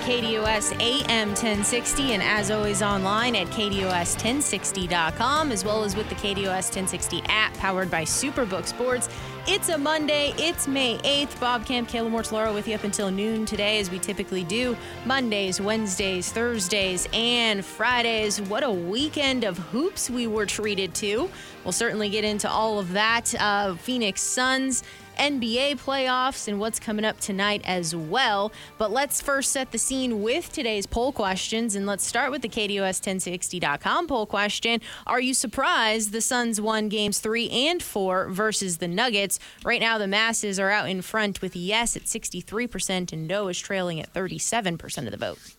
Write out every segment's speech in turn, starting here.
KDUS AM 1060, and as always, online at KDUS1060.com as well as with the KDUS 1060 app powered by Superbook Sports. It's a Monday. It's May 8th. Bob Kemp, Kayla Mortellaro with you up until noon today, as we typically do Mondays, Wednesdays, Thursdays, and Fridays. What a weekend of hoops we were treated to. We'll certainly get into all of that. Uh, Phoenix Suns NBA playoffs and what's coming up tonight as well. But let's first set the scene with today's poll questions. And let's start with the KDUS1060.com poll question. Are you surprised the Suns won games three and four versus the Nuggets? Right now, the masses are out in front with yes at 63% and no is trailing at 37% of the vote.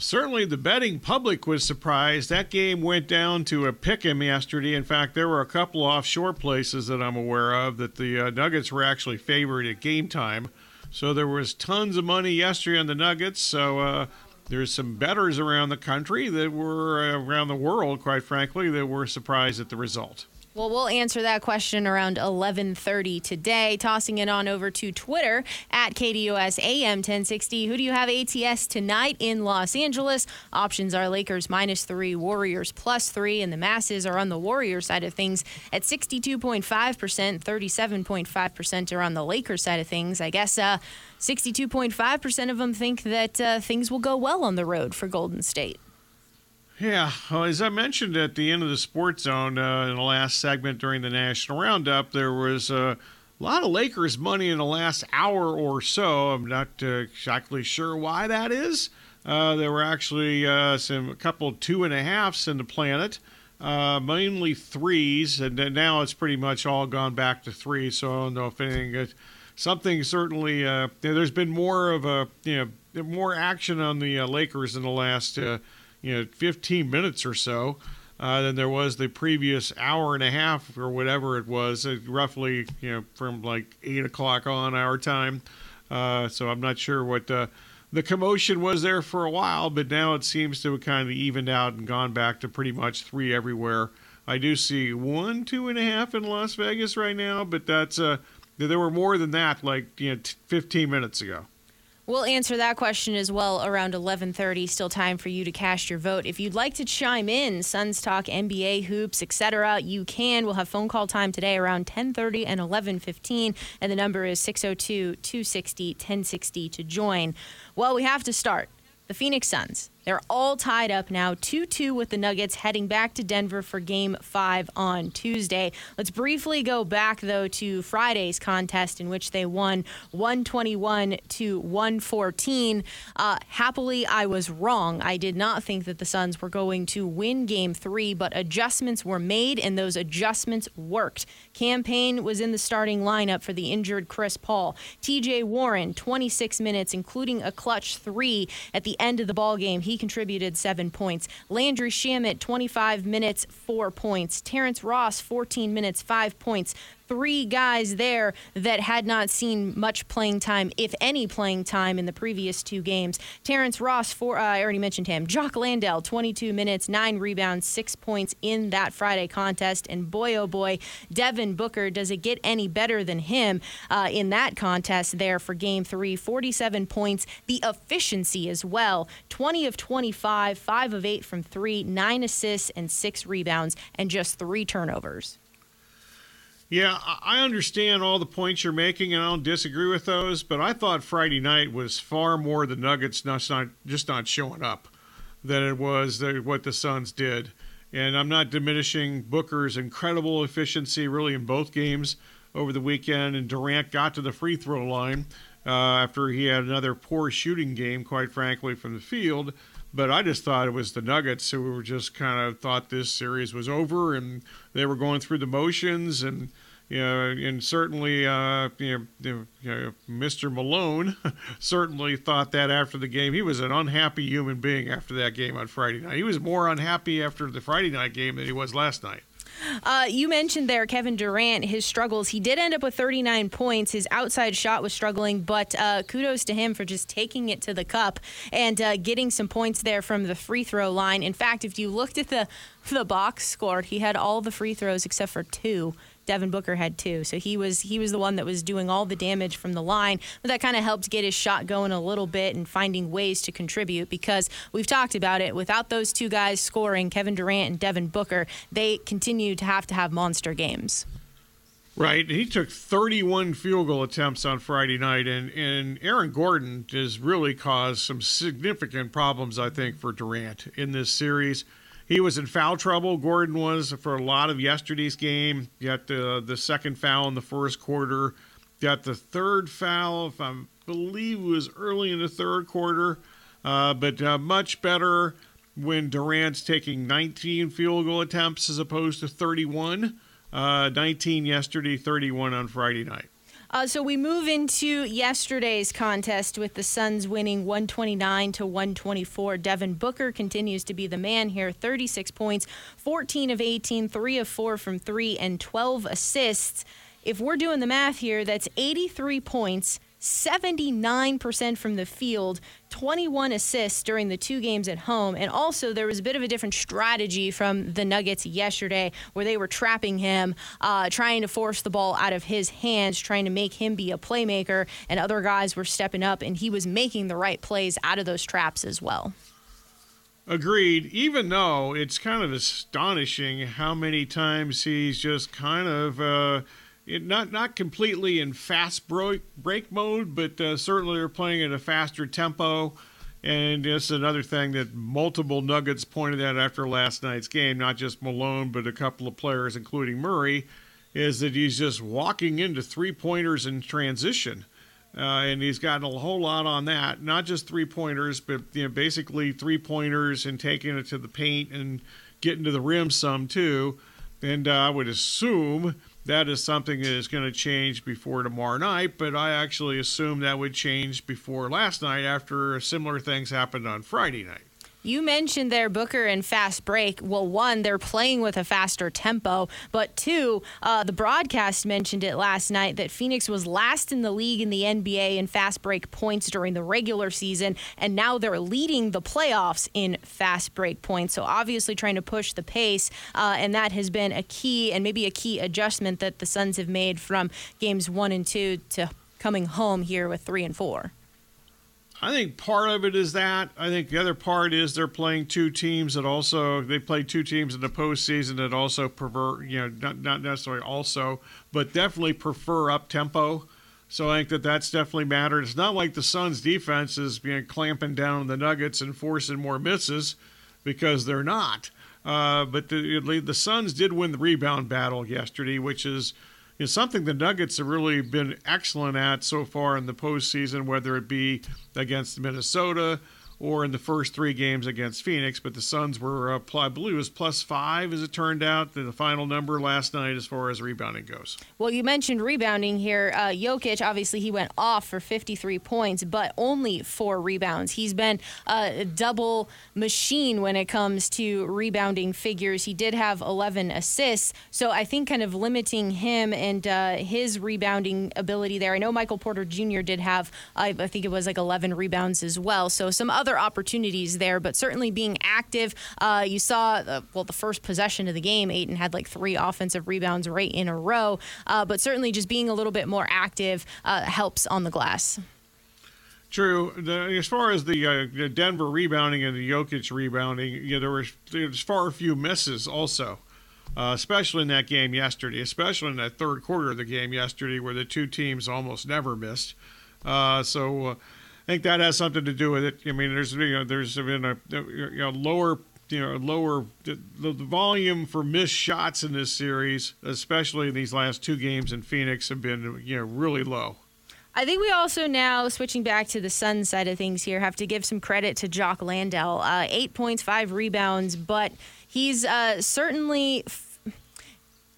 Certainly, the betting public was surprised. That game went down to a pick 'em yesterday. In fact, there were a couple offshore places that I'm aware of that the uh, Nuggets were actually favored at game time. So there was tons of money yesterday on the Nuggets. So uh, there's some bettors around the country that were uh, around the world, quite frankly, that were surprised at the result. Well, we'll answer that question around 11:30 today. Tossing it on over to Twitter at KDUS AM 1060. Who do you have ATS tonight in Los Angeles? Options are Lakers minus three, Warriors plus three, and the masses are on the Warriors side of things at 62.5%, 37.5% are on the Lakers side of things. I guess uh, 62.5% of them think that uh, things will go well on the road for Golden State. Yeah, well, as I mentioned at the end of the Sports Zone uh, in the last segment during the National Roundup, there was uh, a lot of Lakers money in the last hour or so. I'm not uh, exactly sure why that is. Uh, there were actually uh, some a couple two and a halfs in the planet, uh, mainly threes, and now it's pretty much all gone back to three. So I don't know if anything. something certainly. there's been more of a you know more action on the Lakers in the last you know 15 minutes or so uh, than there was the previous hour and a half or whatever it was, uh, roughly you know from like eight o'clock on our time. Uh, so I'm not sure what uh, the commotion was there for a while, but now it seems to have kind of evened out and gone back to pretty much three everywhere. I do see one, two and a half in Las Vegas right now, but that's uh, there were more than that like you know t- 15 minutes ago. We'll answer that question as well around 11:30. Still time for you to cast your vote. If you'd like to chime in, Suns talk, NBA hoops, etc., you can. We'll have phone call time today around 10:30 and 11:15, and the number is 602-260-1060 to join. Well, we have to start. The Phoenix Suns they're all tied up now, 2 2 with the Nuggets heading back to Denver for game five on Tuesday. Let's briefly go back, though, to Friday's contest in which they won 121 to 114. Uh, happily, I was wrong. I did not think that the Suns were going to win game three, but adjustments were made, and those adjustments worked. Cam Payne was in the starting lineup for the injured Chris Paul. TJ Warren, 26 minutes, including a clutch three at the end of the ball game. He contributed seven points. Landry Shamet, 25 minutes, four points. Terrence Ross, 14 minutes, five points three guys there that had not seen much playing time, if any playing time, in the previous two games. Terrence Ross, for uh, I already mentioned him. Jock Landale, 22 minutes, nine rebounds, six points in that Friday contest. And boy, oh boy, Devin Booker, does it get any better than him uh, in that contest there for game three? 47 points. The efficiency as well 20 of 25, 5 of 8 from three, nine assists, and six rebounds, and just three turnovers. Yeah, I understand all the points you're making, and I don't disagree with those. But I thought Friday night was far more the Nuggets not, not just not showing up than it was the, what the Suns did. And I'm not diminishing Booker's incredible efficiency, really, in both games over the weekend. And Durant got to the free throw line uh, after he had another poor shooting game, quite frankly, from the field. But I just thought it was the Nuggets who were just kind of thought this series was over and they were going through the motions and you know, and certainly, uh, you know, you know, Mr. Malone certainly thought that after the game. He was an unhappy human being after that game on Friday night. He was more unhappy after the Friday night game than he was last night. Uh, you mentioned there Kevin Durant, his struggles. He did end up with 39 points. His outside shot was struggling, but uh, kudos to him for just taking it to the cup and uh, getting some points there from the free throw line. In fact, if you looked at the the box score, he had all the free throws except for two Devin Booker had two. So he was he was the one that was doing all the damage from the line. But that kind of helped get his shot going a little bit and finding ways to contribute because we've talked about it. Without those two guys scoring, Kevin Durant and Devin Booker, they continue to have to have monster games. Right. He took 31 field goal attempts on Friday night, and, and Aaron Gordon has really caused some significant problems, I think, for Durant in this series he was in foul trouble. Gordon was for a lot of yesterday's game. Got the the second foul in the first quarter. Got the third foul, if I believe, it was early in the third quarter. Uh, but uh, much better when Durant's taking 19 field goal attempts as opposed to 31. Uh, 19 yesterday, 31 on Friday night. Uh, so we move into yesterday's contest with the Suns winning 129 to 124. Devin Booker continues to be the man here 36 points, 14 of 18, 3 of 4 from 3, and 12 assists. If we're doing the math here, that's 83 points, 79% from the field, 21 assists during the two games at home. And also, there was a bit of a different strategy from the Nuggets yesterday where they were trapping him, uh, trying to force the ball out of his hands, trying to make him be a playmaker. And other guys were stepping up, and he was making the right plays out of those traps as well. Agreed. Even though it's kind of astonishing how many times he's just kind of. Uh, not not completely in fast break, break mode, but uh, certainly are playing at a faster tempo. And it's another thing that multiple Nuggets pointed out after last night's game, not just Malone, but a couple of players, including Murray, is that he's just walking into three pointers in transition. Uh, and he's gotten a whole lot on that. Not just three pointers, but you know, basically three pointers and taking it to the paint and getting to the rim some too. And uh, I would assume that is something that is going to change before tomorrow night, but I actually assume that would change before last night after similar things happened on Friday night. You mentioned their Booker and fast break. Well, one, they're playing with a faster tempo, but two, uh, the broadcast mentioned it last night that Phoenix was last in the league in the NBA in fast break points during the regular season, and now they're leading the playoffs in fast break points. So obviously trying to push the pace, uh, and that has been a key and maybe a key adjustment that the Suns have made from games one and two to coming home here with three and four. I think part of it is that. I think the other part is they're playing two teams that also they play two teams in the postseason that also prefer you know not not necessarily also but definitely prefer up tempo. So I think that that's definitely mattered. It's not like the Suns' defense is being clamping down the Nuggets and forcing more misses because they're not. Uh, but the the Suns did win the rebound battle yesterday, which is is something the Nuggets have really been excellent at so far in the postseason, whether it be against Minnesota or in the first three games against Phoenix. But the Suns were, uh, I believe, was plus five as it turned out, the final number last night as far as rebounding goes. Well, you mentioned rebounding here. Uh, Jokic, obviously, he went off for 53 points, but only four rebounds. He's been a double machine when it comes to rebounding figures. He did have 11 assists, so I think kind of limiting him and uh, his rebounding ability there. I know Michael Porter Jr. did have, I think it was like 11 rebounds as well. So some other other opportunities there, but certainly being active. Uh, you saw, the, well, the first possession of the game, Ayton had like three offensive rebounds right in a row, uh, but certainly just being a little bit more active uh, helps on the glass. True. The, as far as the, uh, the, Denver rebounding and the Jokic rebounding, there were there's far few misses also, uh, especially in that game yesterday, especially in that third quarter of the game yesterday, where the two teams almost never missed. Uh, so uh, think that has something to do with it. I mean, there's you know there's been a you know, lower you know lower the, the volume for missed shots in this series, especially in these last two games in Phoenix, have been you know really low. I think we also now, switching back to the Sun side of things here, have to give some credit to Jock Landale. Uh, eight points, five rebounds, but he's uh, certainly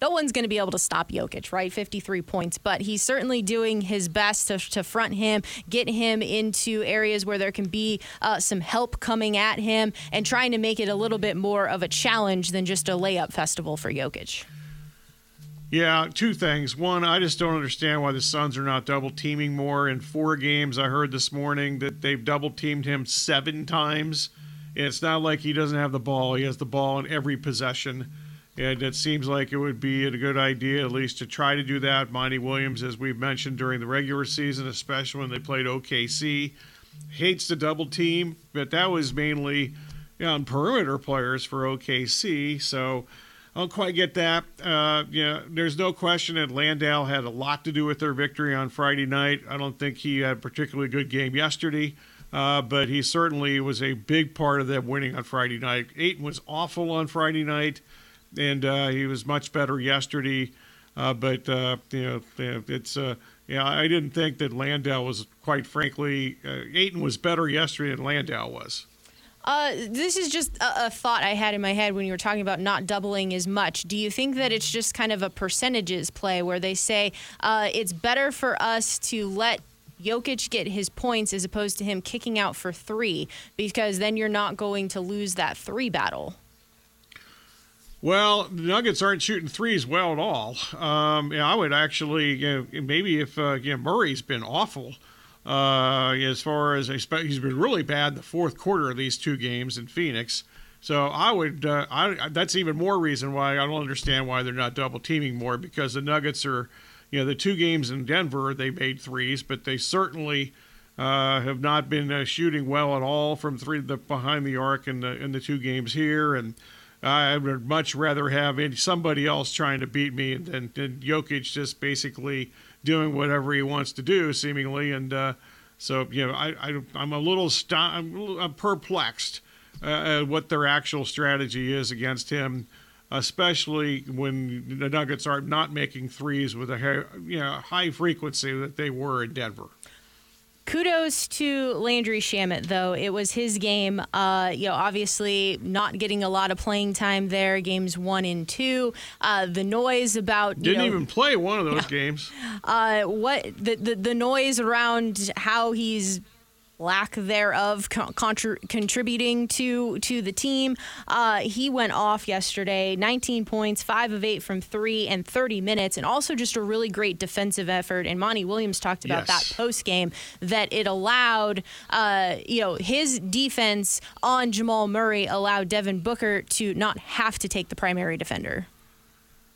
no one's going to be able to stop Jokic, right? 53 points, but he's certainly doing his best to, to front him, get him into areas where there can be uh, some help coming at him, and trying to make it a little bit more of a challenge than just a layup festival for Jokic. Yeah, two things. One, I just don't understand why the Suns are not double teaming more. In four games, I heard this morning that they've double teamed him seven times. It's not like he doesn't have the ball, he has the ball in every possession. And it seems like it would be a good idea, at least, to try to do that. Monty Williams, as we've mentioned during the regular season, especially when they played OKC, hates the double team, but that was mainly you know, on perimeter players for OKC. So I don't quite get that. Uh, there's no question that Landale had a lot to do with their victory on Friday night. I don't think he had a particularly good game yesterday, uh, but he certainly was a big part of them winning on Friday night. Ayton was awful on Friday night, and uh, he was much better yesterday. Uh, but uh, you know, it's yeah, I didn't think that Landale was quite frankly. Ayton was better yesterday than Landale was. Uh, this is just a, a, thought I had in my head when you were talking about not doubling as much. Do you think that it's just kind of a percentages play where they say uh, it's better for us to let Jokic get his points as opposed to him kicking out for three because then you're not going to lose that three battle? Well, the Nuggets aren't shooting threes well at all. Um, I would actually, you know, maybe if uh, you know, Murray's been awful uh, as far as he's been really bad the fourth quarter of these two games in Phoenix. So I would, uh, I, that's even more reason why I don't understand why they're not double teaming more because the Nuggets are, you know, the two games in Denver they made threes, but they certainly uh, have not been uh, shooting well at all from three the behind the arc in the in the two games here, and I would much rather have somebody else trying to beat me than, than Jokic just basically doing whatever he wants to do, seemingly. And uh, so, you know, I, I, am a little st- I'm, I'm perplexed uh, at what their actual strategy is against him, especially when the Nuggets are not making threes with a you know, high frequency that they were in Denver. Kudos to Landry Shamet, though. It was his game. Uh, you know, obviously not getting a lot of playing time there. Games one and two. Uh, the noise about didn't know, even play one of those games. Uh, what the, the the noise around how he's lack thereof contr- contributing to to the team. Uh, he went off yesterday, 19 points, five of eight from three, and 30 minutes, and also just a really great defensive effort. And Monty Williams talked about yes. that post game that it allowed, uh, you know, his defense on Jamal Murray allowed Devin Booker to not have to take the primary defender.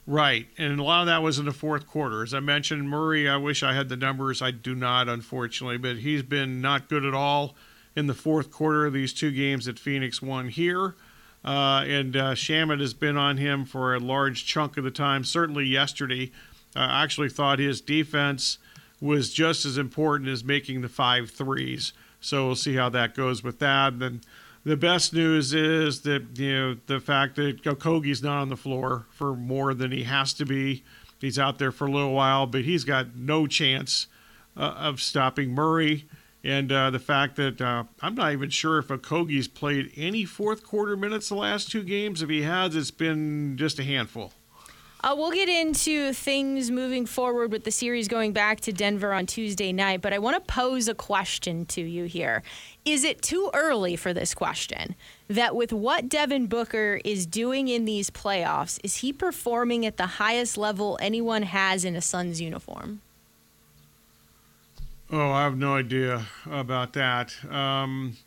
Right, and a lot of that was in the fourth quarter. As I mentioned, Murray, I wish I had the numbers. I do not, unfortunately, but he's been not good at all in the fourth quarter of these two games that Phoenix won here. Uh, and uh, Shamet has been on him for a large chunk of the time. Certainly yesterday, uh, I actually thought his defense was just as important as making the five threes. So we'll see how that goes with that. And the best news is that you know the fact that Okogie's not on the floor for more than he has to be. He's out there for a little while, but he's got no chance uh, of stopping Murray. And uh, the fact that uh, I'm not even sure if Okogie's played any fourth quarter minutes the last two games. If he has, it's been just a handful. Uh, we'll get into things moving forward with the series going back to Denver on Tuesday night, but I want to pose a question to you here. Is it too early for this question? That with what Devin Booker is doing in these playoffs, is he performing at the highest level anyone has in a Suns uniform? Oh, I have no idea about that. Um,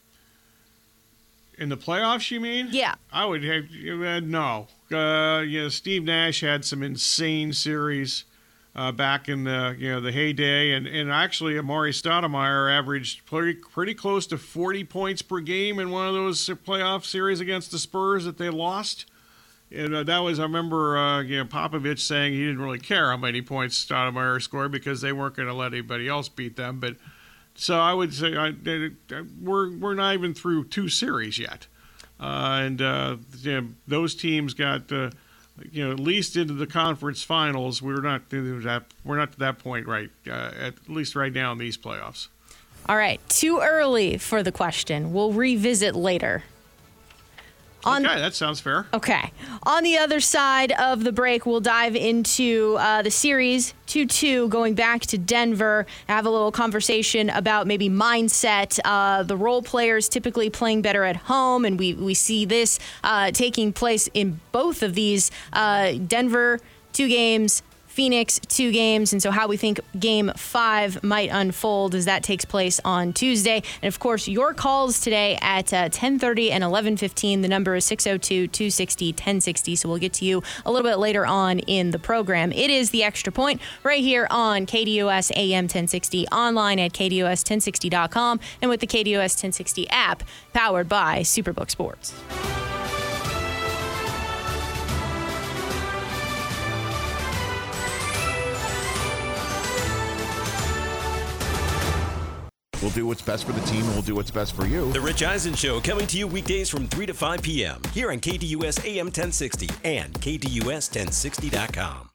in the playoffs, you mean? Yeah. I would have uh, no. Uh, you know, Steve Nash had some insane series uh, back in the you know the heyday, and, and actually Amar'e Stoudemire averaged pretty pretty close to 40 points per game in one of those playoff series against the Spurs that they lost. And uh, that was I remember uh, you know Popovich saying he didn't really care how many points Stoudemire scored because they weren't going to let anybody else beat them, but so I would say I, we're we're not even through two series yet, and uh, you know, those teams got uh, you know at least into the conference finals. We're not that we're not to that point right uh, at least right now in these playoffs. All right, too early for the question. We'll revisit later. On, okay, that sounds fair. Okay. On the other side of the break, we'll dive into uh, the series 2 2 going back to Denver. Have a little conversation about maybe mindset. Uh, the role players typically playing better at home, and we, we see this uh, taking place in both of these uh, Denver two games, Phoenix two games, and so how we think Game Five might unfold as that takes place on Tuesday. And of course, your calls today at uh, 10:30 and 11:15. The number is 602-260-1060. So we'll get to you a little bit later on in the program. It is the extra point right here on KDUS AM 1060, online at KDUS1060.com, and with the KDUS 1060 app, powered by Superbook Sports. We'll do what's best for the team and we'll do what's best for you. The Rich Eisen Show coming to you weekdays from 3 to 5 p.m. here on KDUS AM 1060 and KDUS1060.com.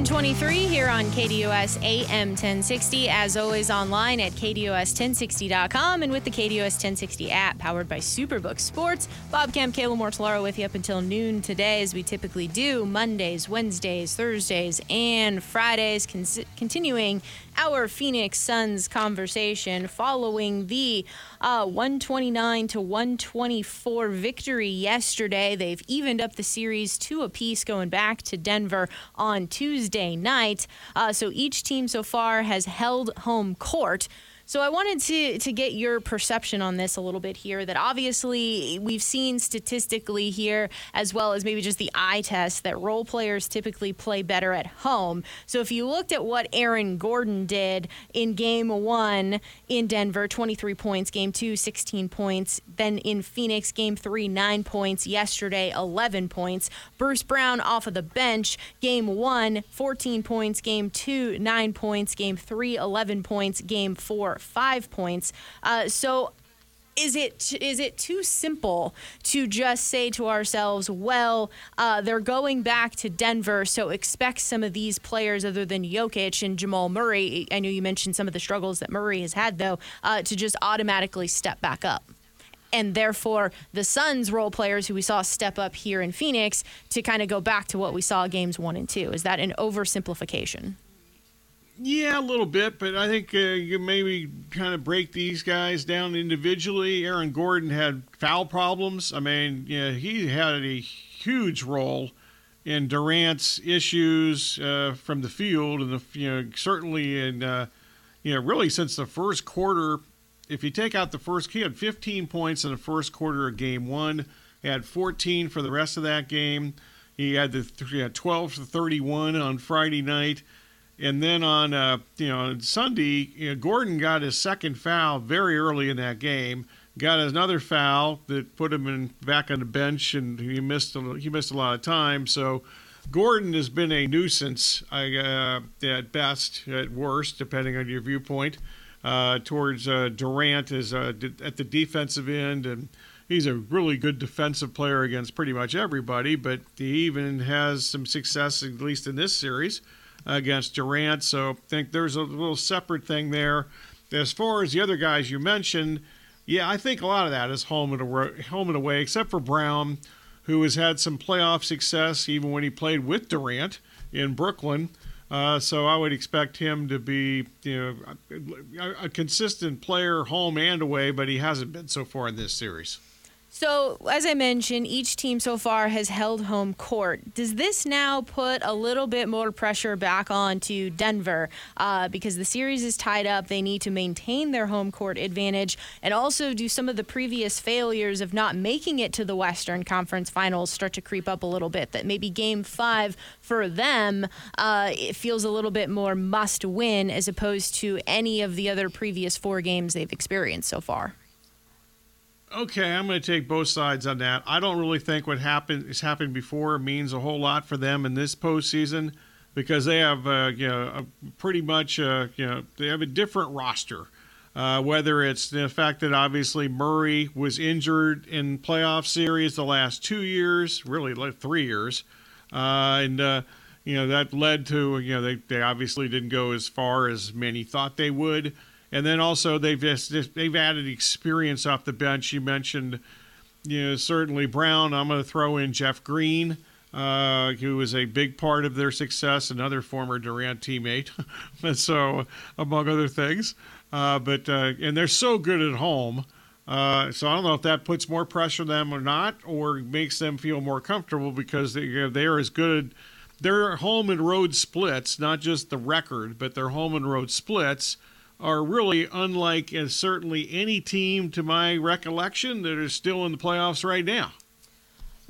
1023 here on KDUS AM 1060. As always, online at KDUS1060.com and with the KDUS 1060 app powered by Superbook Sports. Bob Kemp, Kayla Mortellaro with you up until noon today, as we typically do Mondays, Wednesdays, Thursdays, and Fridays. Con- continuing our Phoenix Suns conversation following the uh, 129 to 124 victory yesterday. They've evened up the series two apiece going back to Denver on Tuesday night. Uh, so each team so far has held home court. So I wanted to to get your perception on this a little bit here. That obviously we've seen statistically here, as well as maybe just the eye test, that role players typically play better at home. So if you looked at what Aaron Gordon did in Game One in Denver, 23 points. Game Two, 16 points. Then in Phoenix, Game Three, nine points. Yesterday, 11 points. Bruce Brown off of the bench. Game One, 14 points. Game Two, nine points. Game Three, 11 points. Game Four five points. Uh, so is it is it too simple to just say to ourselves, well, uh, they're going back to Denver, so expect some of these players other than Jokic and Jamal Murray. I know you mentioned some of the struggles that Murray has had, though, uh, to just automatically step back up. And therefore, the Suns role players who we saw step up here in Phoenix to kind of go back to what we saw games one and two. Is that an oversimplification? Yeah, a little bit, but I think uh, you maybe kind of break these guys down individually. Aaron Gordon had foul problems. I mean, yeah, he had a huge role in Durant's issues uh, from the field, and the you know certainly in uh, you know really since the first quarter. If you take out the first, he had 15 points in the first quarter of Game One. He had 14 for the rest of that game. He had the he had 12 to 31 on Friday night. And then on uh, you know Sunday, you know, Gordon got his second foul very early in that game. Got another foul that put him in back on the bench, and he missed a, he missed a lot of time. So Gordon has been a nuisance uh, at best, at worst, depending on your viewpoint, uh, towards uh, Durant as uh, at the defensive end, and he's a really good defensive player against pretty much everybody. But he even has some success, at least in this series against Durant. So I think there's a little separate thing there. As far as the other guys you mentioned, yeah, I think a lot of that is home and away, home and away, except for Brown, who has had some playoff success even when he played with Durant in Brooklyn. Uh, so I would expect him to be, you know, a, a consistent player home and away, but he hasn't been so far in this series. So, as I mentioned, each team so far has held home court. Does this now put a little bit more pressure back on to Denver uh, because the series is tied up? They need to maintain their home court advantage and also do some of the previous failures of not making it to the Western Conference Finals start to creep up a little bit. That maybe Game Five for them uh, it feels a little bit more must win as opposed to any of the other previous four games they've experienced so far. Okay, I'm going to take both sides on that. I don't really think what happened has happened before means a whole lot for them in this postseason because they have, uh, you know, pretty much, uh, you know, they have a different roster. Uh, whether it's the fact that obviously Murray was injured in playoff series the last two years, really like three years, uh, and uh, you know that led to you know they they obviously didn't go as far as many thought they would And then also they've just, they've added experience off the bench. You mentioned, you know, certainly Brown. I'm going to throw in Jeff Green, uh, who was a big part of their success, another former Durant teammate. and so, among other things, uh, but uh, and they're so good at home. Uh, so I don't know if that puts more pressure on them or not, or makes them feel more comfortable because they, you know, they are as good. Their home and road splits, not just the record, but their home and road splits are really unlike and certainly any team to my recollection that is still in the playoffs right now.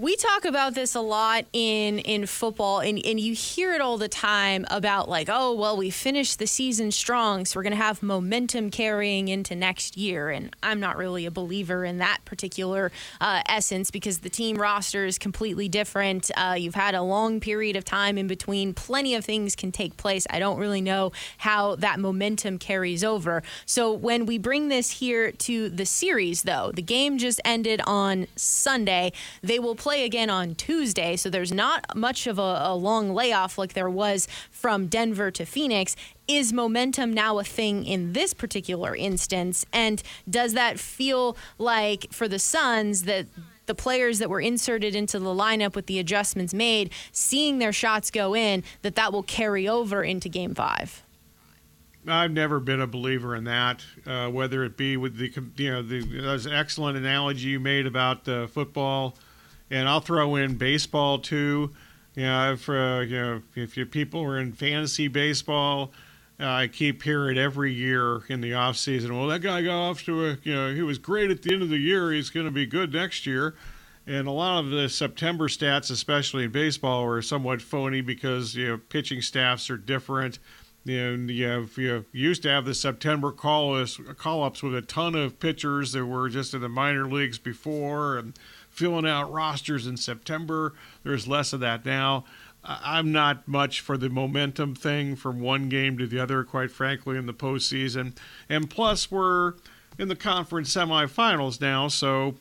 We talk about this a lot in in football, and, and you hear it all the time about like, oh well, we finished the season strong, so we're gonna have momentum carrying into next year. And I'm not really a believer in that particular uh, essence because the team roster is completely different. Uh, you've had a long period of time in between. Plenty of things can take place. I don't really know how that momentum carries over. So when we bring this here to the series, though, the game just ended on Sunday. They will play play again on Tuesday, so there's not much of a, a long layoff like there was from Denver to Phoenix. Is momentum now a thing in this particular instance? And does that feel like for the Suns that the players that were inserted into the lineup with the adjustments made, seeing their shots go in, that that will carry over into game five? I've never been a believer in that. Uh, whether it be with the you know the excellent analogy you made about uh, football and I'll throw in baseball too. You know, if uh, you know if your people are in fantasy baseball, uh, I keep hearing every year in the off season. Well, that guy got off to a you know he was great at the end of the year. He's going to be good next year. And a lot of the September stats, especially in baseball, are somewhat phony because you know pitching staffs are different. You know, you, have, you used to have the September call ups with a ton of pitchers that were just in the minor leagues before, and filling out rosters in September. There's less of that now. I'm not much for the momentum thing from one game to the other, quite frankly, in the postseason. And plus, we're in the conference semifinals now, so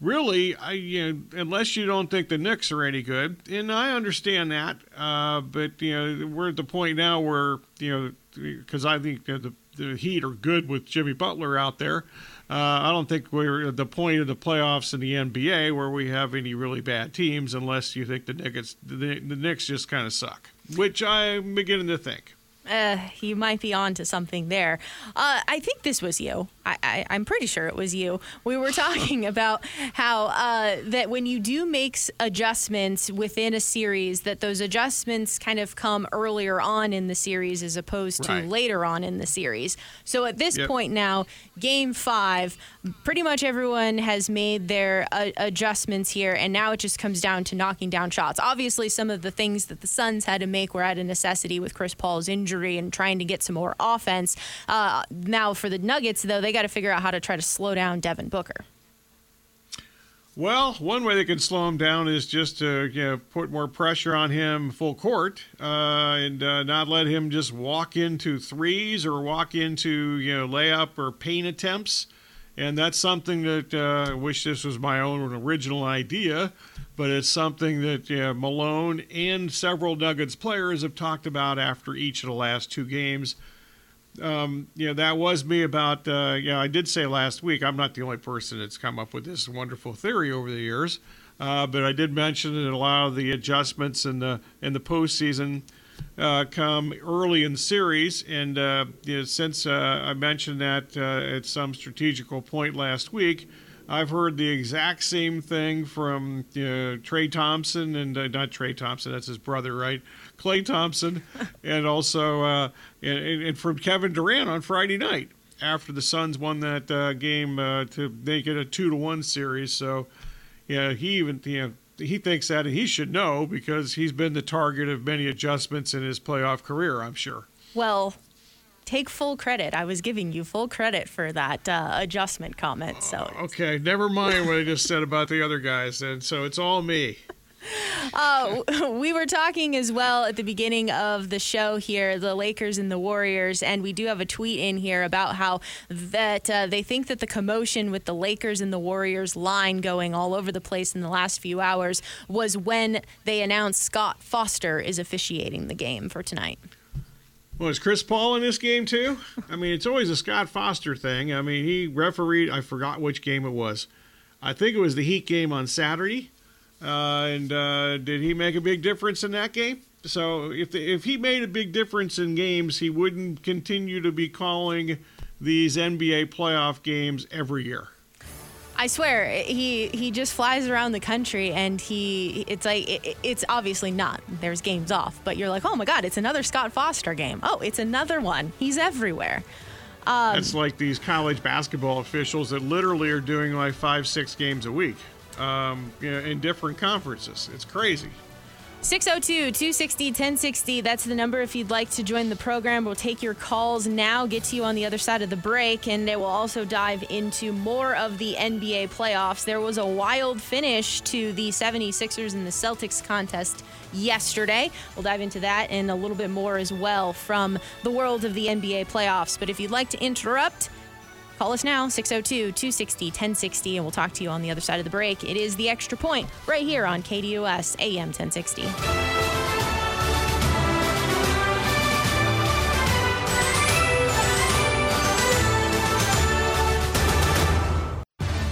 really, I you know, unless you don't think the Knicks are any good, and I understand that, uh, but you know, we're at the point now where you know, because I think the the Heat are good with Jimmy Butler out there. Uh, I don't think we're at the point of the playoffs in the NBA where we have any really bad teams, unless you think the Knicks the, the Knicks just kind of suck, which I'm beginning to think uh, you might be on to something there. Uh, I think this was you. I, am pretty sure it was you. We were talking about how uh, that when you do make adjustments within a series, that those adjustments kind of come earlier on in the series as opposed to right. later on in the series. So at this yep. point now, game five, pretty much everyone has made their uh, adjustments here, and now it just comes down to knocking down shots. Obviously, some of the things that the Suns had to make were out of necessity with Chris Paul's injury injury and trying to get some more offense. Uh, now, for the Nuggets, though, they got to figure out how to try to slow down Devin Booker. Well, one way they can slow him down is just to you know, put more pressure on him full court uh, and uh, not let him just walk into threes or walk into you know layup or paint attempts. And that's something that uh, I wish this was my own original idea but it's something that Malone and several Nuggets players have talked about after each of the last two games. Um, you know, that was me about, uh, yeah, I did say last week, I'm not the only person that's come up with this wonderful theory over the years, uh, but I did mention that a lot of the adjustments in the, in the postseason uh, come early in the series. And uh, you know, since uh, I mentioned that uh, at some strategical point last week, I've heard the exact same thing from Trey Thompson and uh, not Trey Thompson, that's his brother, right? Klay Thompson, and also uh, and, and, from Kevin Durant on Friday night after the Suns won that uh, game uh, to make it a two to one series. So, yeah, he even you know, he thinks that and he should know because he's been the target of many adjustments in his playoff career. I'm sure. Well, take full credit. I was giving you full credit for that uh, adjustment comment. So okay, never mind what I just said about the other guys. And so it's all me. Uh, we were talking as well at the beginning of the show here, the Lakers and the Warriors, and we do have a tweet in here about how that uh, they think that the commotion with the Lakers and the Warriors line going all over the place in the last few hours was when they announced Scott Foster is officiating the game for tonight. Well, Was Chris Paul in this game too? I mean, it's always a Scott Foster thing. I mean, he refereed. I forgot which game it was. I think it was the Heat game on Saturday. Uh, and uh, did he make a big difference in that game? So if the, if he made a big difference in games, he wouldn't continue to be calling these NBA playoff games every year. I swear he he just flies around the country and he it's like it, it's obviously not there's games off but you're like oh my god it's another Scott Foster game oh it's another one he's everywhere um, it's like these college basketball officials that literally are doing like five six games a week um, you know, in different conferences it's crazy 602 260 1060. That's the number if you'd like to join the program. We'll take your calls now, get to you on the other side of the break, and it will also dive into more of the NBA playoffs. There was a wild finish to the 76ers and the Celtics contest yesterday. We'll dive into that and a little bit more as well from the world of the NBA playoffs. But if you'd like to interrupt, Call us now, 602 260 1060, and we'll talk to you on the other side of the break. It is the extra point right here on KDUS AM 1060.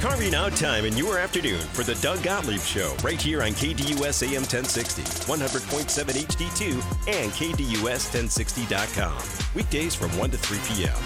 Carving out time in your afternoon for the Doug Gottlieb Show right here on KDUS AM 1060, 100.7 HD2, and KDUS1060.com. Weekdays from 1 to 3 p.m.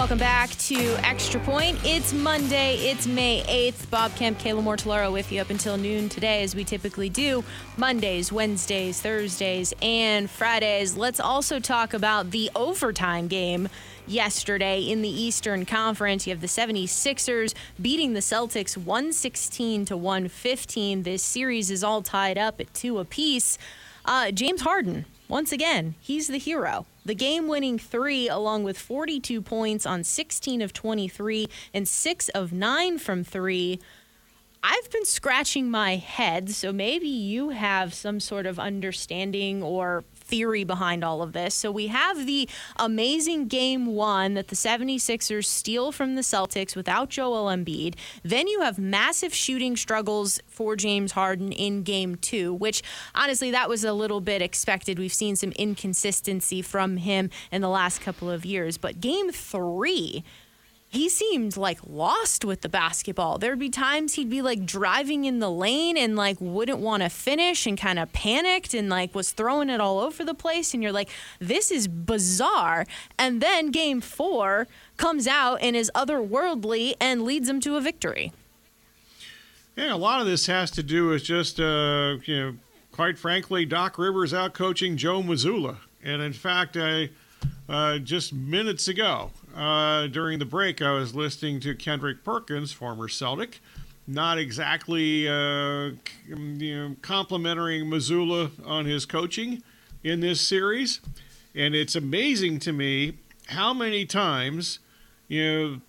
Welcome back to Extra Point. It's Monday. It's May 8th. Bob Kemp, Kayla Mortellaro with you up until noon today, as we typically do Mondays, Wednesdays, Thursdays, and Fridays. Let's also talk about the overtime game yesterday in the Eastern Conference. You have the 76ers beating the Celtics 116 to 115. This series is all tied up at two apiece. Uh, James Harden, once again, he's the hero. The game winning three, along with 42 points on 16 of 23 and 6 of 9 from three. I've been scratching my head, so maybe you have some sort of understanding or theory behind all of this. So we have the amazing game one that the 76ers steal from the Celtics without Joel Embiid. Then you have massive shooting struggles for James Harden in game two, which honestly, that was a little bit expected. We've seen some inconsistency from him in the last couple of years. But game three, he seemed like lost with the basketball. There'd be times he'd be like driving in the lane and like wouldn't want to finish and kind of panicked and like was throwing it all over the place. And you're like, this is bizarre. And then game four comes out and is otherworldly and leads him to a victory. Yeah, a lot of this has to do with just, uh, you know, quite frankly, Doc Rivers out coaching Joe Mazzulla. And in fact, I uh, just minutes ago uh, during the break, I was listening to Kendrick Perkins, former Celtic, not exactly uh, you know, complimenting Mazzulla on his coaching in this series. And it's amazing to me how many times, you know,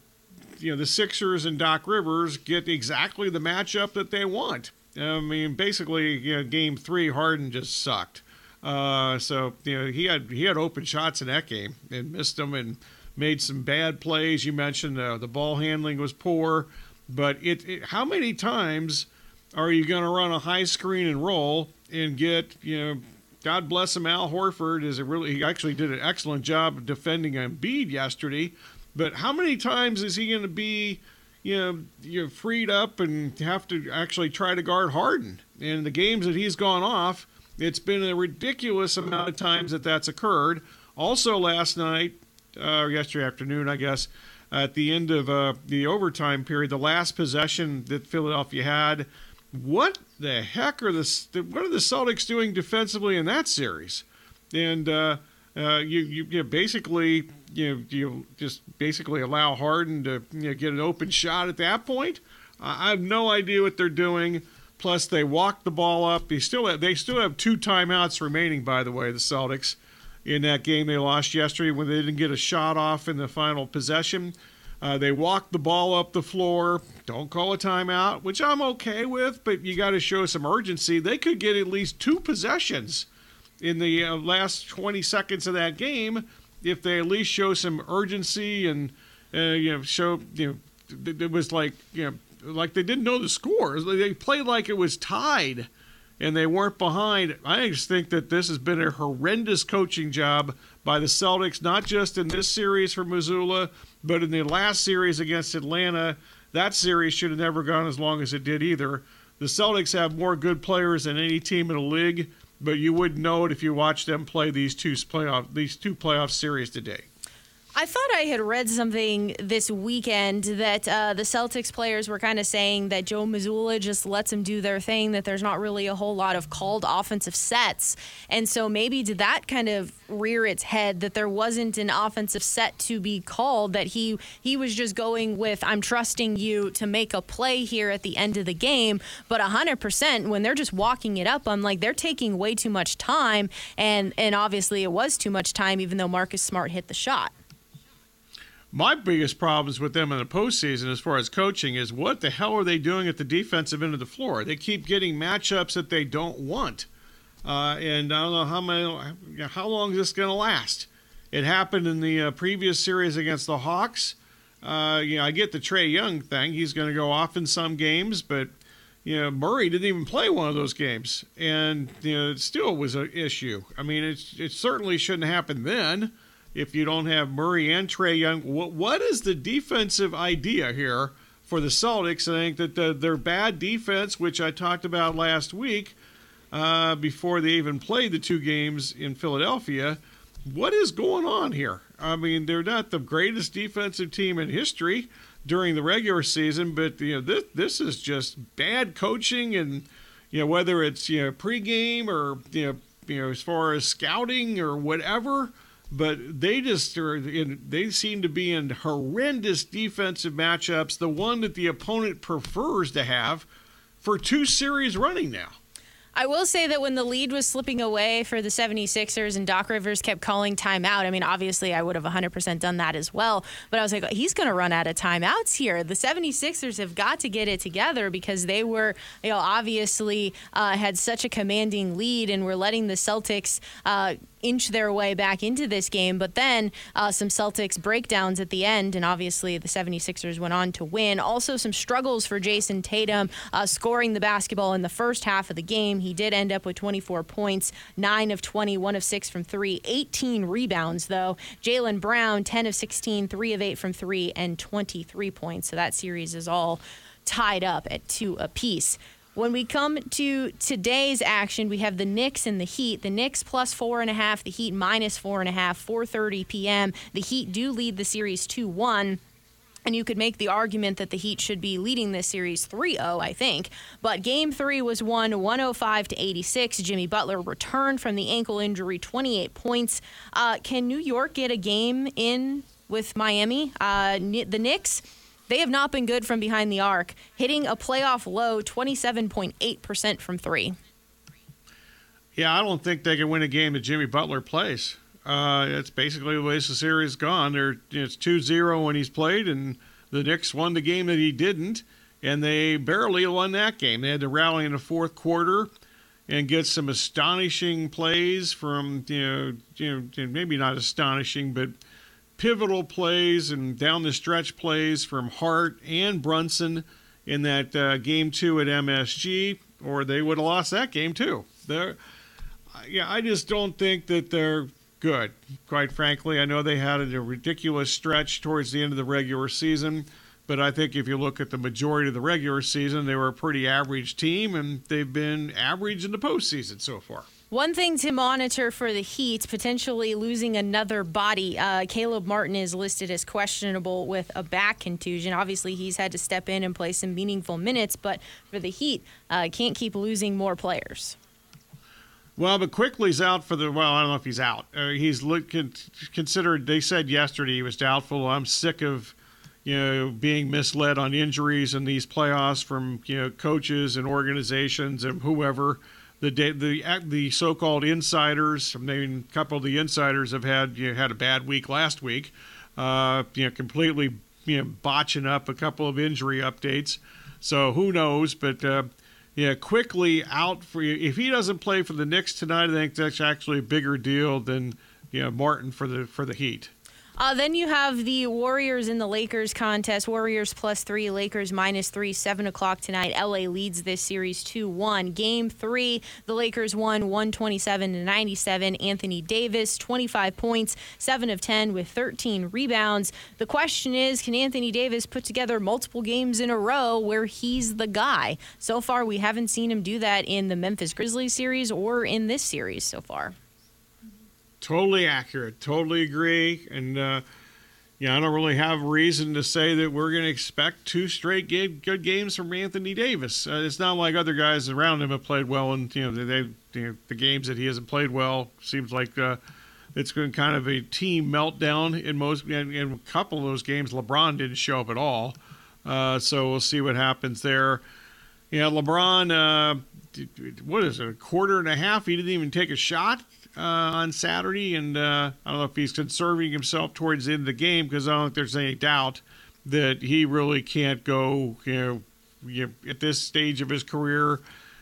you know, the Sixers and Doc Rivers get exactly the matchup that they want. I mean, basically, you know, game three, Harden just sucked. Uh, so you know, he had he had open shots in that game and missed them and made some bad plays. You mentioned uh, the ball handling was poor, but it, it how many times are you going to run a high screen and roll and get you know? God bless him, Al Horford is a really he actually did an excellent job of defending Embiid yesterday. But how many times is he going to be, you know, you freed up and have to actually try to guard Harden? In the games that he's gone off, it's been a ridiculous amount of times that that's occurred. Also, last night, uh, yesterday afternoon, I guess, at the end of uh, the overtime period, the last possession that Philadelphia had. What the heck are the what are the Celtics doing defensively in that series? And uh, uh, you, you, you basically you you just basically allow Harden to you know, get an open shot at that point. I have no idea what they're doing. Plus, they walked the ball up. They still have, they still have two timeouts remaining. By the way, the Celtics in that game they lost yesterday when they didn't get a shot off in the final possession. Uh, they walked the ball up the floor. Don't call a timeout, which I'm okay with, but you got to show some urgency. They could get at least two possessions in the uh, last 20 seconds of that game if they at least show some urgency and uh, you know show you know it was like you know like they didn't know the scores. They played like it was tied, and they weren't behind. I just think that this has been a horrendous coaching job by the Celtics, not just in this series for Mazzulla, but in the last series against Atlanta. That series should have never gone as long as it did either. The Celtics have more good players than any team in the league, but you wouldn't know it if you watched them play these two playoff these two playoff series today. I thought I had read something this weekend that uh, the Celtics players were kind of saying that Joe Mazzulla just lets them do their thing, that there's not really a whole lot of called offensive sets. And so maybe did that kind of rear its head that there wasn't an offensive set to be called, that he, he was just going with, I'm trusting you to make a play here at the end of the game. But 100%, when they're just walking it up, I'm like, they're taking way too much time. And, and obviously it was too much time, even though Marcus Smart hit the shot. My biggest problems with them in the postseason, as far as coaching, is what the hell are they doing at the defensive end of the floor? They keep getting matchups that they don't want, uh, and I don't know how many, how long is this going to last. It happened in the uh, previous series against the Hawks. Uh, you know, I get the Trae Young thing; he's going to go off in some games, but you know, Murray didn't even play one of those games, and you know, it still was an issue. I mean, it it certainly shouldn't happen then if you don't have Murray and Trae Young. What, what is the defensive idea here for the Celtics? I think that the, their bad defense, which I talked about last week uh, before they even played the two games in Philadelphia, what is going on here? I mean, they're not the greatest defensive team in history during the regular season, but you know this this is just bad coaching, and you know whether it's you know pregame or you know you know as far as scouting or whatever but they just are in, they seem to be in horrendous defensive matchups the one that the opponent prefers to have for two series running now I will say that when the lead was slipping away for the 76ers and Doc Rivers kept calling timeout, I mean, obviously I would have 100% done that as well. But I was like, he's going to run out of timeouts here. The 76ers have got to get it together because they were, you know, obviously uh, had such a commanding lead and were letting the Celtics uh, inch their way back into this game. But then uh, some Celtics breakdowns at the end, and obviously the 76ers went on to win. Also, some struggles for Jayson Tatum uh, scoring the basketball in the first half of the game. He did end up with 24 points, 9 of 20, 1 of 6 from 3, 18 rebounds, though. Jaylen Brown, 10 of 16, 3 of 8 from 3, and 23 points. So that series is all tied up at two apiece. When we come to today's action, we have the Knicks and the Heat. The Knicks plus four and a half, the Heat minus four and a half, 4:30 p.m. The Heat do lead the series 2-1. And you could make the argument that the Heat should be leading this series 3 0, I think. But game three was won 105 to 86. Jimmy Butler returned from the ankle injury, 28 points. Uh, can New York get a game in with Miami? Uh, the Knicks they have not been good from behind the arc, hitting a playoff low 27.8% from three. Yeah, I don't think they can win a game that Jimmy Butler plays. Uh, it's basically the way the series gone. They're, it's 2 0 when he's played, and the Knicks won the game that he didn't, and they barely won that game. They had to rally in the fourth quarter and get some astonishing plays from, you know, you know maybe not astonishing, but pivotal plays and down the stretch plays from Hart and Brunson in that uh, game two at MSG, or they would have lost that game too. They're, yeah, I just don't think that they're good. Quite frankly, I know they had a ridiculous stretch towards the end of the regular season, but I think if you look at the majority of the regular season, they were a pretty average team, and they've been average in the postseason so far. One thing to monitor for the Heat, potentially losing another body. Uh, Caleb Martin is listed as questionable with a back contusion. Obviously, he's had to step in and play some meaningful minutes, but for the Heat, uh, can't keep losing more players. Well, but Quickley's out for the. Well, I don't know if he's out. Uh, he's look, considered. They said yesterday he was doubtful. I'm sick of, you know, being misled on injuries in these playoffs from you know coaches and organizations and whoever the the the so-called insiders. I mean, a couple of the insiders have had you know, had a bad week last week. Uh, you know, completely you know botching up a couple of injury updates. So who knows? But uh, yeah, Quickley out for you. If he doesn't play for the Knicks tonight, I think that's actually a bigger deal than you know Martin for the for the Heat. Uh, then you have the Warriors and the Lakers contest. Warriors plus three, Lakers minus three, 7 o'clock tonight. LA leads this series 2 1. Game three, the Lakers won 127 to 97. Anthony Davis, 25 points, 7 of 10 with 13 rebounds. The question is can Anthony Davis put together multiple games in a row where he's the guy? So far, we haven't seen him do that in the Memphis Grizzlies series or in this series so far. Totally accurate. Totally agree. And, uh, yeah, I don't really have reason to say that we're going to expect two straight good games from Anthony Davis. Uh, it's not like other guys around him have played well, and you know they, they you know, the games that he hasn't played well seems like uh, it's been kind of a team meltdown in most. In, in a couple of those games, LeBron didn't show up at all, uh, so we'll see what happens there. Yeah, LeBron. Uh, what is it? A quarter and a half. He didn't even take a shot uh, on Saturday, and uh, I don't know if he's conserving himself towards the end of the game because I don't think there's any doubt that he really can't go. You know, you at this stage of his career,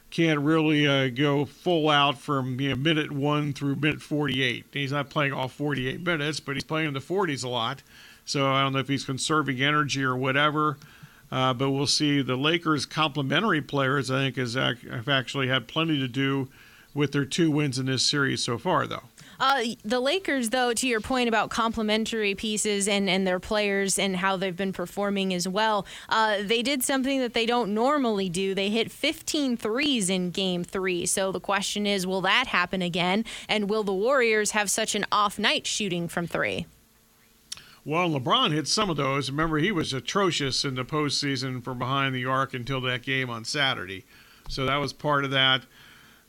can't really uh, go full out from you know, minute one through minute 48. He's not playing all 48 minutes, but he's playing in the 40s a lot. So I don't know if he's conserving energy or whatever. Uh, but we'll see. The Lakers' complementary players, I think, has have actually had plenty to do with their two wins in this series so far, though. Uh, the Lakers, though, to your point about complementary pieces and, and their players and how they've been performing as well, uh, they did something that they don't normally do. They hit 15 threes in game three. So the question is, will that happen again? And will the Warriors have such an off night shooting from three? Well, LeBron hit some of those. Remember, he was atrocious in the postseason from behind the arc until that game on Saturday. So that was part of that.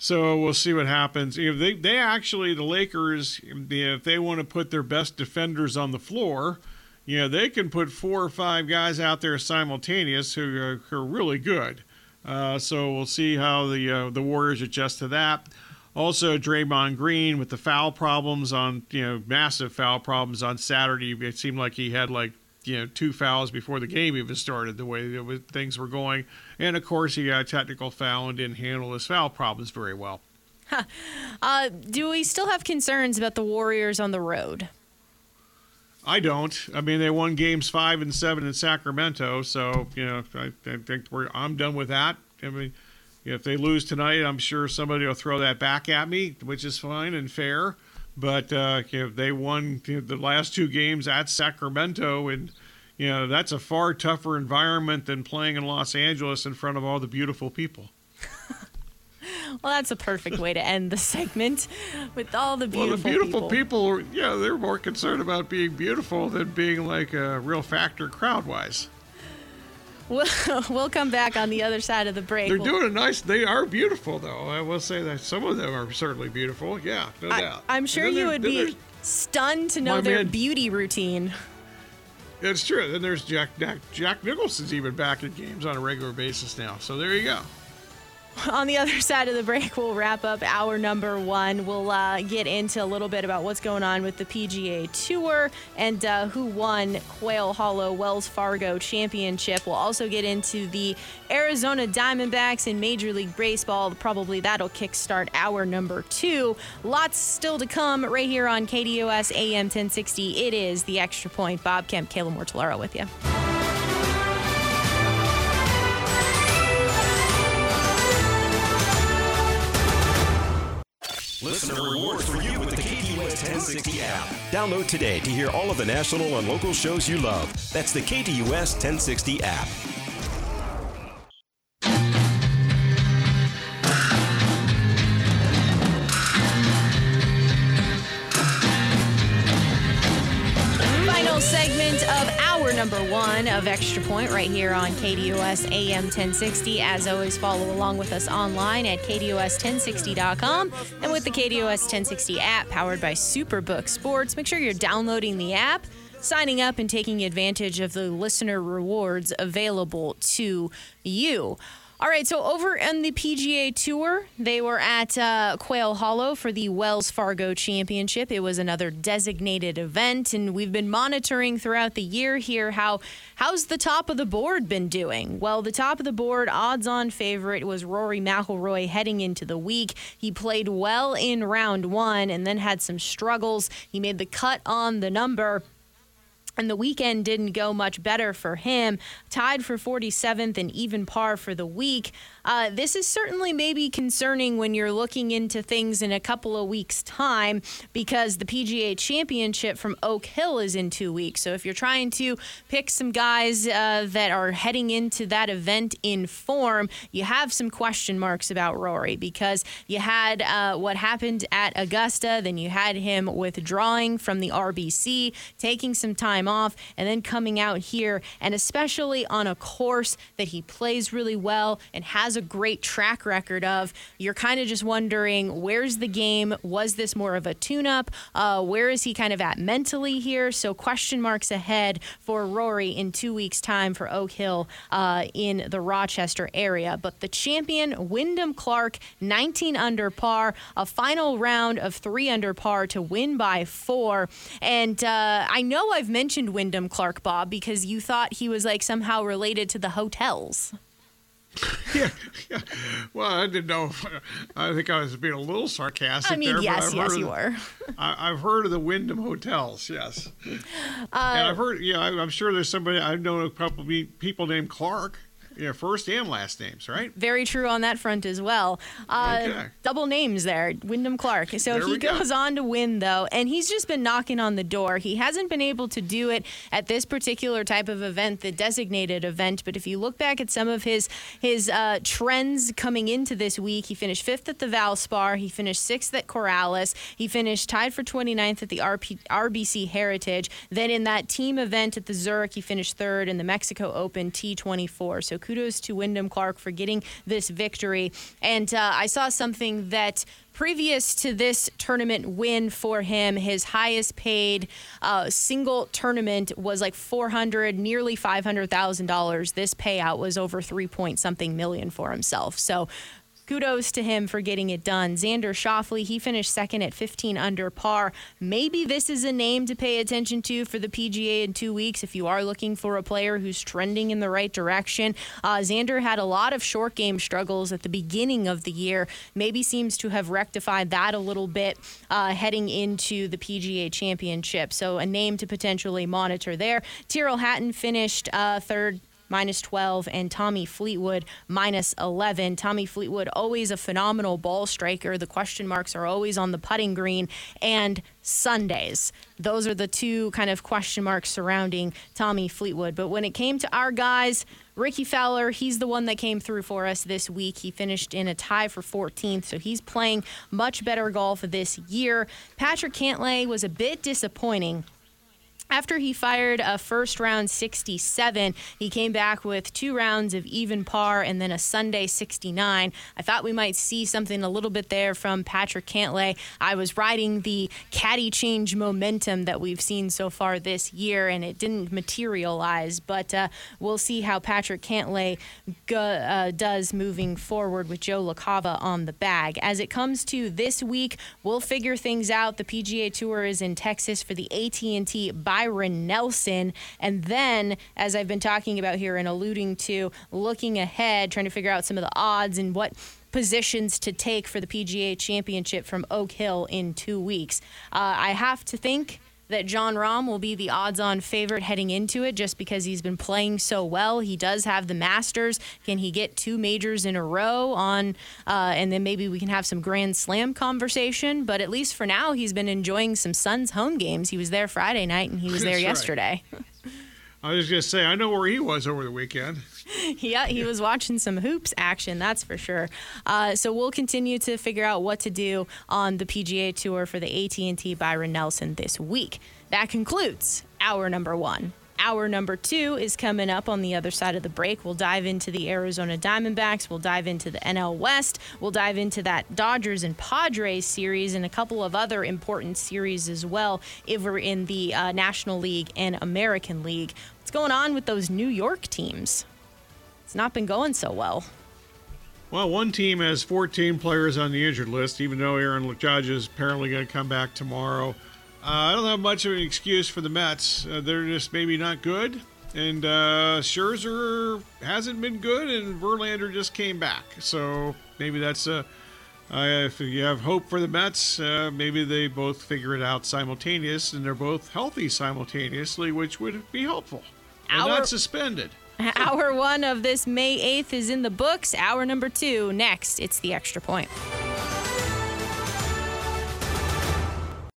So we'll see what happens. If they, they actually, the Lakers, if they want to put their best defenders on the floor, you know, they can put four or five guys out there simultaneous who are, who are really good. Uh, so we'll see how the uh, the Warriors adjust to that. Also, Draymond Green with the foul problems on, you know, massive foul problems on Saturday. It seemed like he had like you know two fouls before the game even started the way was, things were going. And of course he got a technical foul and didn't handle his foul problems very well. Uh, do we still have concerns about the warriors on the road? I don't. I mean they won games five and seven in sacramento so you know i, I think we're i'm done with that. I mean if they lose tonight i'm sure somebody will throw that back at me which is fine and fair but uh, you know, they won you know, the last two games at Sacramento, and you know that's a far tougher environment than playing in Los Angeles in front of all the beautiful people. well, that's a perfect way to end the segment with all the beautiful. Well, the beautiful people, people yeah, they're more concerned about being beautiful than being like a real factor crowd-wise. We'll, we'll come back on the other side of the break. They're we'll, doing a nice. They are beautiful, though. I will say that some of them are certainly beautiful. Yeah, no I, doubt. I'm sure you would be stunned to know their man, beauty routine. It's true. Then there's Jack, Jack Jack Nicholson's even back in games on a regular basis now. So there you go. On the other side of the break, we'll wrap up our number one. We'll uh, get into a little bit about what's going on with the PGA Tour and uh, who won Quail Hollow Wells Fargo Championship. We'll also get into the Arizona Diamondbacks in Major League Baseball. Probably that'll kickstart our number two. Lots still to come right here on KDUS AM 1060. It is the Extra Point. Bob Kemp, Kayla Mortellaro with you. Listener rewards for you with the KDUS 1060 app. Download today to hear all of the national and local shows you love. That's the KDUS 1060 app. Number one of Extra Point right here on KDUS AM 1060. As always, follow along with us online at KDUS1060.com and with the KDUS 1060 app powered by Superbook Sports. Make sure you're downloading the app, signing up, and taking advantage of the listener rewards available to you. All right, so over on the PGA Tour, they were at uh, Quail Hollow for the Wells Fargo Championship. It was another designated event, and we've been monitoring throughout the year here how how's the top of the board been doing. Well, the top of the board odds-on favorite was Rory McIlroy heading into the week. He played well in round one, and then had some struggles. He made the cut on the number and the weekend didn't go much better for him. Tied for 47th and even par for the week. Uh, this is certainly maybe concerning when you're looking into things in a couple of weeks' time because the PGA Championship from Oak Hill is in two weeks. So if you're trying to pick some guys uh, that are heading into that event in form, you have some question marks about Rory because you had uh, what happened at Augusta, then you had him withdrawing from the RBC, taking some time off, and then coming out here, and especially on a course that he plays really well and has a great track record of, you're kind of just wondering where's the game? Was this more of a tune up? Uh, where is he kind of at mentally here? So, question marks ahead for Rory in two weeks' time for Oak Hill uh, in the Rochester area. But the champion, Wyndham Clark, 19 under par, a final round of three under par to win by four. And uh, I know I've mentioned Wyndham Clark, Bob, because you thought he was like somehow related to the hotels. yeah, yeah. Well, I didn't know. I think I was being a little sarcastic. I mean, there, yes, yes, you were. I, have heard of the Wyndham hotels. Yes, uh, and I've heard. Yeah, I, I'm sure there's somebody I know a couple people named Clark. Yeah, first and last names, right? Very true on that front as well. Uh, okay. Double names there, Wyndham Clark. So he goes go. on to win, though, and he's just been knocking on the door. He hasn't been able to do it at this particular type of event, the designated event. But if you look back at some of his his uh, trends coming into this week, he finished fifth at the Valspar. He finished sixth at Corales. He finished tied for 29th at the RP, RBC Heritage. Then in that team event at the Zurich, he finished third in the Mexico Open T24. So kudos to Wyndham Clark for getting this victory. And uh, I saw something that previous to this tournament win for him, his highest paid uh, single tournament was like 400, nearly $500,000. This payout was over three point something million for himself. So kudos to him for getting it done. Xander Schauffele, he finished second at 15 under par. Maybe this is a name to pay attention to for the PGA in two weeks if you are looking for a player who's trending in the right direction. Uh, Xander had a lot of short game struggles at the beginning of the year. Maybe seems to have rectified that a little bit uh, heading into the PGA Championship. So a name to potentially monitor there. Tyrrell Hatton finished uh, third minus 12, and Tommy Fleetwood minus 11. Tommy Fleetwood, always a phenomenal ball striker. The question marks are always on the putting green and Sundays. Those are the two kind of question marks surrounding Tommy Fleetwood. But when it came to our guys, Rickie Fowler, he's the one that came through for us this week. He finished in a tie for 14th, so he's playing much better golf this year. Patrick Cantlay was a bit disappointing after he fired a first round 67, he came back with two rounds of even par and then a Sunday 69. I thought we might see something a little bit there from Patrick Cantlay. I was riding the caddy change momentum that we've seen so far this year, and it didn't materialize. But uh, we'll see how Patrick Cantlay go, uh, does moving forward with Joe LaCava on the bag. As it comes to this week, we'll figure things out. The PGA Tour is in Texas for the AT&T Byron Nelson. And then, as I've been talking about here and alluding to, looking ahead, trying to figure out some of the odds and what positions to take for the PGA Championship from Oak Hill in two weeks. Uh, I have to think that Jon Rahm will be the odds on favorite heading into it just because he's been playing so well. He does have the Masters. Can he get two majors in a row on, uh, and then maybe we can have some Grand Slam conversation? But at least for now, he's been enjoying some Suns home games. He was there Friday night and he was there That's yesterday. Right. I was going to say, I know where he was over the weekend. yeah, he was watching some hoops action, that's for sure. Uh, so we'll continue to figure out what to do on the PGA Tour for the AT&T Byron Nelson this week. That concludes our number one. Hour number two is coming up on the other side of the break. We'll dive into the Arizona Diamondbacks. We'll dive into the NL West. We'll dive into that Dodgers and Padres series and a couple of other important series as well if we're in the uh, National League and American League. What's going on with those New York teams? It's not been going so well. Well, one team has 14 players on the injured list, even though Aaron Judge is apparently going to come back tomorrow. Uh, I don't have much of an excuse for the Mets. Uh, they're just maybe not good. And uh, Scherzer hasn't been good, and Verlander just came back. So maybe that's a Uh, if you have hope for the Mets, uh, maybe they both figure it out simultaneous and they're both healthy simultaneously, which would be helpful. And not suspended. Hour one of this May 8th is in the books. Hour number two next. It's the extra point.